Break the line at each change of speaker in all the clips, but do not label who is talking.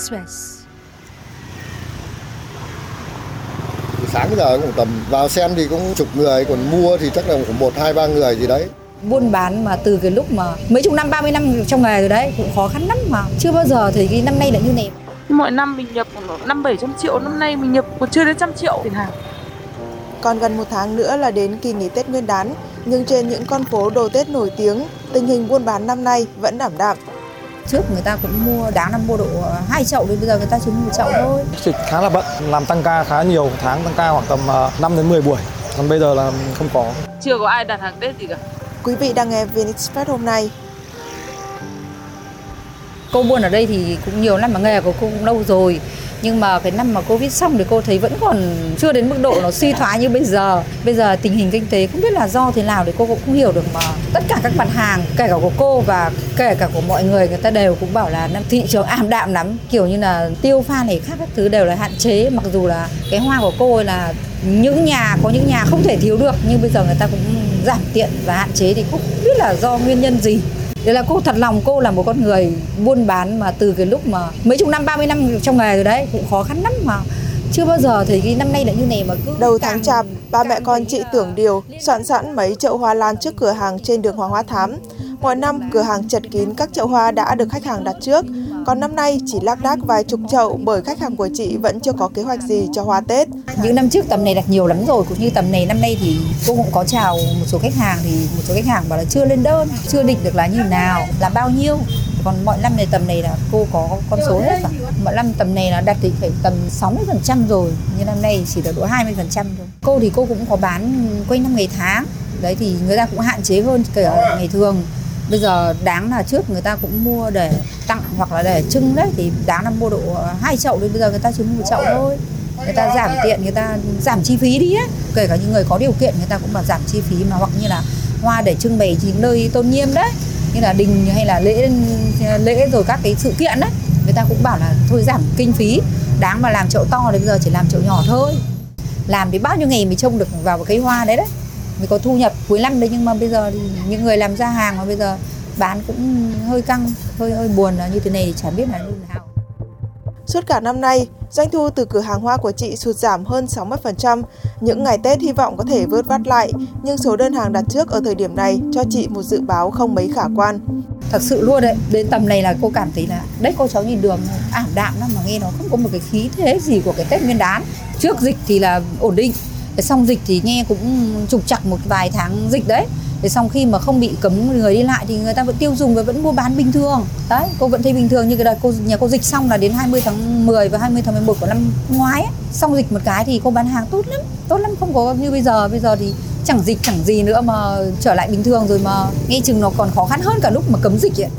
Express.
sáng giờ cũng tầm vào xem thì cũng chục người còn mua thì chắc là cũng một hai ba người gì đấy
buôn bán mà từ cái lúc mà mấy chục năm 30 năm trong nghề rồi đấy cũng khó khăn lắm mà chưa bao giờ thấy cái năm nay lại như này
Mỗi năm mình nhập khoảng năm bảy trăm triệu, năm nay mình nhập còn chưa đến trăm triệu tiền hàng.
Còn gần một tháng nữa là đến kỳ nghỉ Tết Nguyên đán, nhưng trên những con phố đồ Tết nổi tiếng, tình hình buôn bán năm nay vẫn ảm đạm.
Trước người ta cũng mua đáng là mua độ hai chậu đến bây giờ người ta chỉ mua một chậu thôi
Dịch khá là bận, làm tăng ca khá nhiều, tháng tăng ca khoảng tầm ờ, 5 đến 10 buổi. Còn bây giờ là không có.
Chưa có ai đặt hàng Tết gì cả.
Quý vị đang nghe VN Express hôm nay.
cô buôn ở đây thì cũng nhiều năm mà nghề của cô cũng lâu rồi nhưng mà cái năm mà covid xong thì cô thấy vẫn còn chưa đến mức độ nó suy thoái như bây giờ. Bây giờ tình hình kinh tế không biết là do thế nào thì cô cũng không hiểu được mà tất cả các mặt hàng, kể cả của cô và kể cả của mọi người người ta đều cũng bảo là năm thị trường ảm đạm lắm. Kiểu như là tiêu pha này khác các thứ đều là hạn chế. Mặc dù là cái hoa của cô là những nhà, có những nhà không thể thiếu được, nhưng bây giờ người ta cũng giảm tiện và hạn chế thì cũng không biết là do nguyên nhân gì. Đấy là cô thật lòng cô là một con người buôn bán mà từ cái lúc mà mấy chục năm 30 năm trong nghề rồi đấy cũng khó khăn lắm mà chưa bao giờ thấy cái năm nay lại như này mà cứ
Đầu tháng chạp, ba mẹ con chị Tưởng Điều soạn sẵn mấy chậu hoa lan trước cửa hàng trên đường Hoàng Hoa Thám. Mỗi năm, cửa hàng chật kín các chậu hoa đã được khách hàng đặt trước. Còn năm nay chỉ lác đác vài chục chậu bởi khách hàng của chị vẫn chưa có kế hoạch gì cho hoa Tết.
những năm trước tầm này đặt nhiều lắm rồi cũng như tầm này năm nay thì cô cũng có chào một số khách hàng thì một số khách hàng bảo là chưa lên đơn chưa định được là như nào là bao nhiêu. Còn mọi năm này tầm này là cô có con số hết rồi. Mọi năm tầm này là đặt thì phải tầm 60 phần trăm rồi như năm nay chỉ được độ 20 phần trăm thôi. Cô thì cô cũng có bán quanh năm ngày tháng. Đấy thì người ta cũng hạn chế hơn kể ở ngày thường bây giờ đáng là trước người ta cũng mua để tặng hoặc là để trưng đấy, thì đáng là mua độ hai chậu đến bây giờ người ta chỉ mua một chậu thôi. Người ta giảm tiện, người ta giảm chi phí đi ấy. Kể cả những người có điều kiện, người ta cũng bảo giảm chi phí mà, hoặc như là hoa để trưng bày những nơi tôn nghiêm đấy. Như là đình hay là lễ lễ rồi các cái sự kiện đấy. Người ta cũng bảo là thôi giảm kinh phí. Đáng mà làm chậu to thì bây giờ chỉ làm chậu nhỏ thôi. Làm thì bao nhiêu ngày mới trông được vào cái hoa đấy đấy mới có thu nhập cuối năm đấy nhưng mà bây giờ thì những người làm ra hàng mà bây giờ bán cũng hơi căng hơi hơi buồn là như thế này thì chả biết là như thế nào
Suốt cả năm nay, doanh thu từ cửa hàng hoa của chị sụt giảm hơn 60%. Những ngày Tết hy vọng có thể vớt vát lại, nhưng số đơn hàng đặt trước ở thời điểm này cho chị một dự báo không mấy khả quan.
thật sự luôn đấy đến tầm này là cô cảm thấy là đấy cô cháu nhìn đường ảm đạm lắm mà nghe nó không có một cái khí thế gì của cái tết nguyên đán trước dịch thì là ổn định Thế xong dịch thì nghe cũng trục chặt một vài tháng dịch đấy Thế xong khi mà không bị cấm người đi lại thì người ta vẫn tiêu dùng và vẫn mua bán bình thường Đấy, cô vẫn thấy bình thường như cái đợt cô nhà cô dịch xong là đến 20 tháng 10 và 20 tháng 11 của năm ngoái ấy. Xong dịch một cái thì cô bán hàng tốt lắm, tốt lắm không có như bây giờ Bây giờ thì chẳng dịch chẳng gì nữa mà trở lại bình thường rồi mà nghe chừng nó còn khó khăn hơn cả lúc mà cấm dịch ấy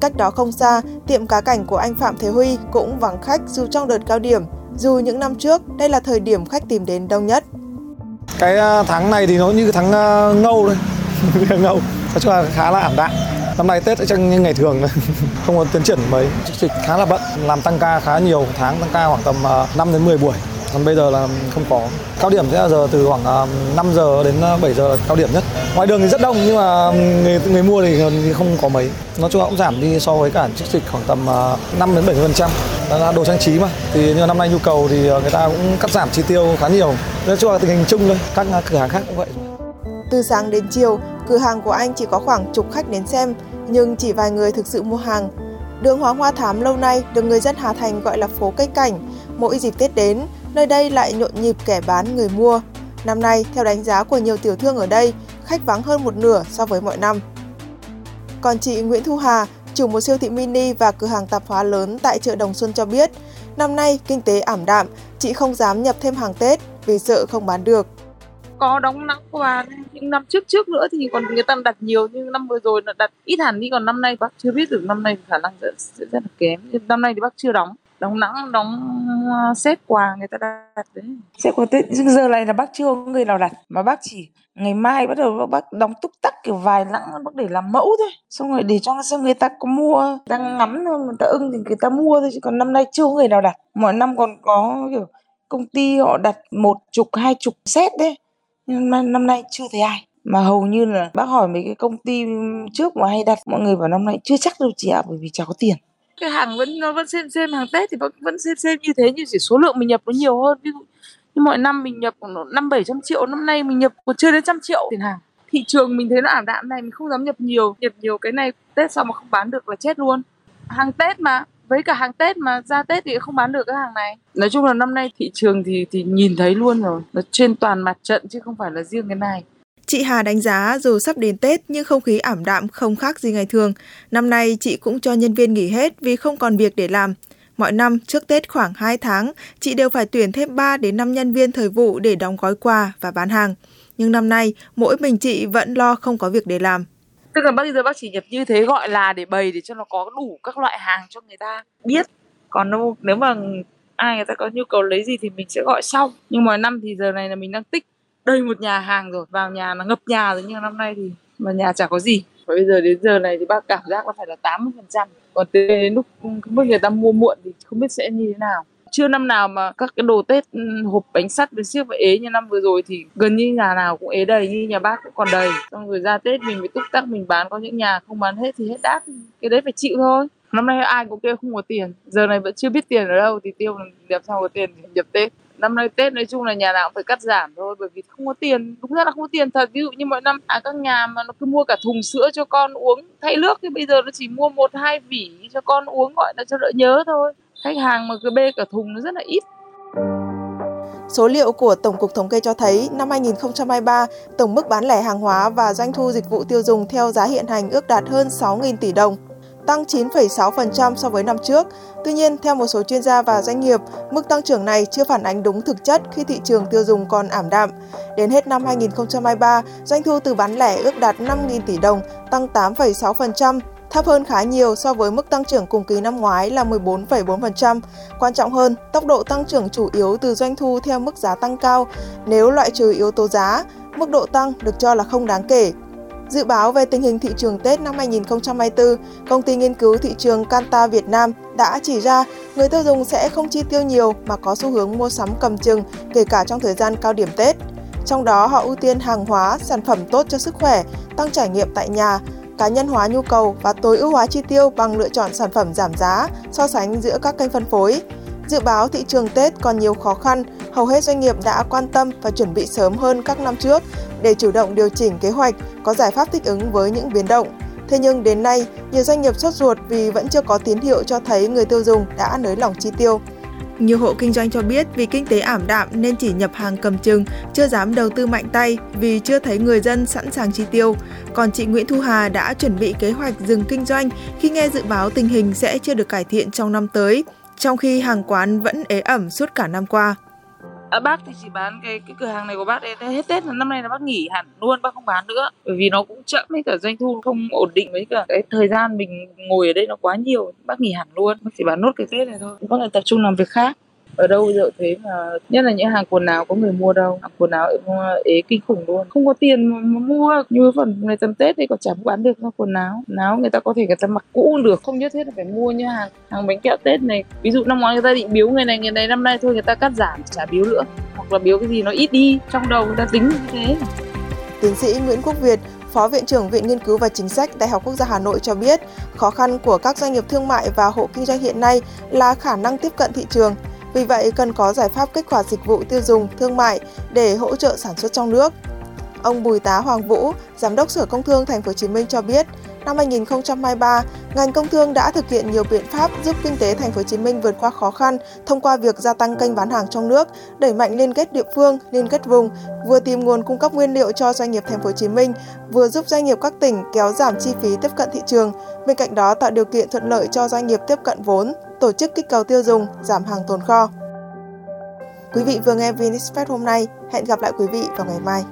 Cách đó không xa, tiệm cá cảnh của anh Phạm Thế Huy cũng vắng khách dù trong đợt cao điểm. Dù những năm trước, đây là thời điểm khách tìm đến đông nhất.
Cái à, tháng này thì nó như tháng à, ngâu thôi. ngâu. Nói chung là khá là ảm đạm. Năm nay Tết trong như ngày thường không có tiến triển mấy. Dịch khá là bận, làm tăng ca khá nhiều, tháng tăng ca khoảng tầm à, 5 đến 10 buổi. Còn bây giờ là không có. Cao điểm sẽ là giờ từ khoảng à, 5 giờ đến à, 7 giờ là cao điểm nhất. Ngoài đường thì rất đông nhưng mà à, người người mua thì không có mấy. Nói chung là cũng giảm đi so với cả trước dịch khoảng tầm 5 đến 70 phần trăm. Là đồ trang trí mà. Thì nhưng mà năm nay nhu cầu thì người ta cũng cắt giảm chi tiêu khá nhiều. Nói chung là tình hình chung thôi. Các cửa hàng khác cũng vậy.
Từ sáng đến chiều, cửa hàng của anh chỉ có khoảng chục khách đến xem, nhưng chỉ vài người thực sự mua hàng. Đường Hoàng Hoa Thám lâu nay được người dân Hà Thành gọi là phố cây cảnh. Mỗi dịp Tết đến, nơi đây lại nhộn nhịp kẻ bán người mua. Năm nay, theo đánh giá của nhiều tiểu thương ở đây, khách vắng hơn một nửa so với mọi năm. Còn chị Nguyễn Thu Hà, chủ một siêu thị mini và cửa hàng tạp hóa lớn tại chợ Đồng Xuân cho biết, năm nay kinh tế ảm đạm, chị không dám nhập thêm hàng Tết vì sợ không bán được.
Có đóng nắng quà những năm trước trước nữa thì còn người ta đặt nhiều nhưng năm vừa rồi là đặt ít hẳn đi còn năm nay bác chưa biết được năm nay khả năng sẽ, sẽ rất là kém. Năm nay thì bác chưa đóng đóng nắng, đóng ờ, xếp xét quà người ta đặt đấy.
Xếp quà tết giờ này là bác chưa có người nào đặt. Mà bác chỉ ngày mai bắt đầu bác đóng túc tắc kiểu vài lẵng bác để làm mẫu thôi. Xong rồi để cho xem người ta có mua, đang ngắm thôi người ta ưng thì người ta mua thôi, chứ còn năm nay chưa có người nào đặt. Mọi năm còn có kiểu công ty họ đặt một chục, hai chục set đấy. Nhưng mà năm nay chưa thấy ai. Mà hầu như là bác hỏi mấy cái công ty trước mà hay đặt, mọi người vào năm nay chưa chắc đâu chị ạ, bởi vì chả có tiền
cái hàng vẫn, nó vẫn xem xem hàng Tết thì vẫn vẫn xem xem như thế nhưng chỉ số lượng mình nhập nó nhiều hơn. Ví dụ như mọi năm mình nhập năm bảy trăm triệu, năm nay mình nhập còn chưa đến trăm triệu tiền hàng. Thị trường mình thấy nó ảm đạm này mình không dám nhập nhiều nhập nhiều cái này Tết xong mà không bán được là chết luôn. Hàng Tết mà, với cả hàng Tết mà, ra Tết thì không bán được cái hàng này. Nói chung là năm nay thị trường thì thì nhìn thấy luôn rồi, nó trên toàn mặt trận chứ không phải là riêng cái này.
Chị Hà đánh giá dù sắp đến Tết nhưng không khí ảm đạm không khác gì ngày thường. Năm nay chị cũng cho nhân viên nghỉ hết vì không còn việc để làm. Mọi năm trước Tết khoảng 2 tháng, chị đều phải tuyển thêm 3 đến 5 nhân viên thời vụ để đóng gói quà và bán hàng. Nhưng năm nay, mỗi mình chị vẫn lo không có việc để làm.
Tức là bây giờ bác chỉ nhập như thế gọi là để bày để cho nó có đủ các loại hàng cho người ta biết. Còn nếu, nếu mà ai người ta có nhu cầu lấy gì thì mình sẽ gọi sau. Nhưng mà năm thì giờ này là mình đang tích đầy một nhà hàng rồi vào nhà là ngập nhà rồi nhưng năm nay thì mà nhà chả có gì. Và bây giờ đến giờ này thì bác cảm giác là phải là 80 phần trăm. Còn đến lúc biết người ta mua muộn thì không biết sẽ như thế nào. Chưa năm nào mà các cái đồ tết ừ, hộp bánh sắt với siêu và ế như năm vừa rồi thì gần như nhà nào cũng ế đầy như nhà bác cũng còn đầy. Xong rồi ra tết mình mới túc tắc mình bán có những nhà không bán hết thì hết đắt. Cái đấy phải chịu thôi. Năm nay ai cũng kêu không có tiền. Giờ này vẫn chưa biết tiền ở đâu thì tiêu làm sao có tiền để nhập tết năm nay tết nói chung là nhà nào cũng phải cắt giảm thôi bởi vì không có tiền đúng ra là không có tiền thật. Ví dụ như mọi năm à các nhà mà nó cứ mua cả thùng sữa cho con uống thay nước thì bây giờ nó chỉ mua một hai vỉ cho con uống gọi là cho đỡ nhớ thôi. Khách hàng mà cứ bê cả thùng nó rất là ít.
Số liệu của Tổng cục Thống kê cho thấy năm 2023, tổng mức bán lẻ hàng hóa và doanh thu dịch vụ tiêu dùng theo giá hiện hành ước đạt hơn 6.000 tỷ đồng tăng 9,6% so với năm trước. Tuy nhiên, theo một số chuyên gia và doanh nghiệp, mức tăng trưởng này chưa phản ánh đúng thực chất khi thị trường tiêu dùng còn ảm đạm. Đến hết năm 2023, doanh thu từ bán lẻ ước đạt 5.000 tỷ đồng, tăng 8,6%, thấp hơn khá nhiều so với mức tăng trưởng cùng kỳ năm ngoái là 14,4%. Quan trọng hơn, tốc độ tăng trưởng chủ yếu từ doanh thu theo mức giá tăng cao. Nếu loại trừ yếu tố giá, mức độ tăng được cho là không đáng kể. Dự báo về tình hình thị trường Tết năm 2024, công ty nghiên cứu thị trường Canta Việt Nam đã chỉ ra người tiêu dùng sẽ không chi tiêu nhiều mà có xu hướng mua sắm cầm chừng kể cả trong thời gian cao điểm Tết. Trong đó họ ưu tiên hàng hóa, sản phẩm tốt cho sức khỏe, tăng trải nghiệm tại nhà, cá nhân hóa nhu cầu và tối ưu hóa chi tiêu bằng lựa chọn sản phẩm giảm giá so sánh giữa các kênh phân phối. Dự báo thị trường Tết còn nhiều khó khăn, hầu hết doanh nghiệp đã quan tâm và chuẩn bị sớm hơn các năm trước để chủ động điều chỉnh kế hoạch, có giải pháp thích ứng với những biến động. Thế nhưng đến nay, nhiều doanh nghiệp sốt ruột vì vẫn chưa có tín hiệu cho thấy người tiêu dùng đã nới lỏng chi tiêu. Nhiều hộ kinh doanh cho biết vì kinh tế ảm đạm nên chỉ nhập hàng cầm chừng, chưa dám đầu tư mạnh tay vì chưa thấy người dân sẵn sàng chi tiêu. Còn chị Nguyễn Thu Hà đã chuẩn bị kế hoạch dừng kinh doanh khi nghe dự báo tình hình sẽ chưa được cải thiện trong năm tới, trong khi hàng quán vẫn ế ẩm suốt cả năm qua
à, bác thì chỉ bán cái cái cửa hàng này của bác đến hết tết là năm nay là bác nghỉ hẳn luôn bác không bán nữa. Bởi vì nó cũng chậm với cả doanh thu không ổn định với cả. Cái thời gian mình ngồi ở đây nó quá nhiều bác nghỉ hẳn luôn. Bác chỉ bán nốt cái tết này thôi. Bác lại tập trung làm việc khác ở đâu giờ thế mà. Nhất là những hàng quần áo có người mua đâu. Hàng quần áo ế kinh khủng luôn. Không có tiền mà mua. Như phần này tầm tết thì còn chẳng bán được quần áo. Quần áo người ta có thể người ta mặc cũ được. Không nhất thiết là phải mua như hàng hàng bánh kẹo tết này. Ví dụ năm ngoái người ta định biếu người này người này năm nay thôi người ta cắt giảm trả biếu nữa. Hoặc là biếu cái gì nó ít đi trong đầu người ta tính như thế.
Tiến sĩ Nguyễn Quốc Việt, Phó Viện trưởng Viện Nghiên cứu và Chính sách Đại học Quốc gia Hà Nội cho biết, khó khăn của các doanh nghiệp thương mại và hộ kinh doanh hiện nay là khả năng tiếp cận thị trường. Vì vậy, cần có giải pháp kích hoạt dịch vụ tiêu dùng, thương mại để hỗ trợ sản xuất trong nước. Ông Bùi Tá Hoàng Vũ, Giám đốc Sở Công Thương Thành phố Hồ Chí Minh cho biết, năm 2023, ngành công thương đã thực hiện nhiều biện pháp giúp kinh tế Thành phố Hồ Chí Minh vượt qua khó khăn thông qua việc gia tăng kênh bán hàng trong nước, đẩy mạnh liên kết địa phương, liên kết vùng, vừa tìm nguồn cung cấp nguyên liệu cho doanh nghiệp Thành phố Hồ Chí Minh, vừa giúp doanh nghiệp các tỉnh kéo giảm chi phí tiếp cận thị trường. Bên cạnh đó tạo điều kiện thuận lợi cho doanh nghiệp tiếp cận vốn, tổ chức kích cầu tiêu dùng, giảm hàng tồn kho. Quý vị vừa nghe Vinexpress hôm nay, hẹn gặp lại quý vị vào ngày mai.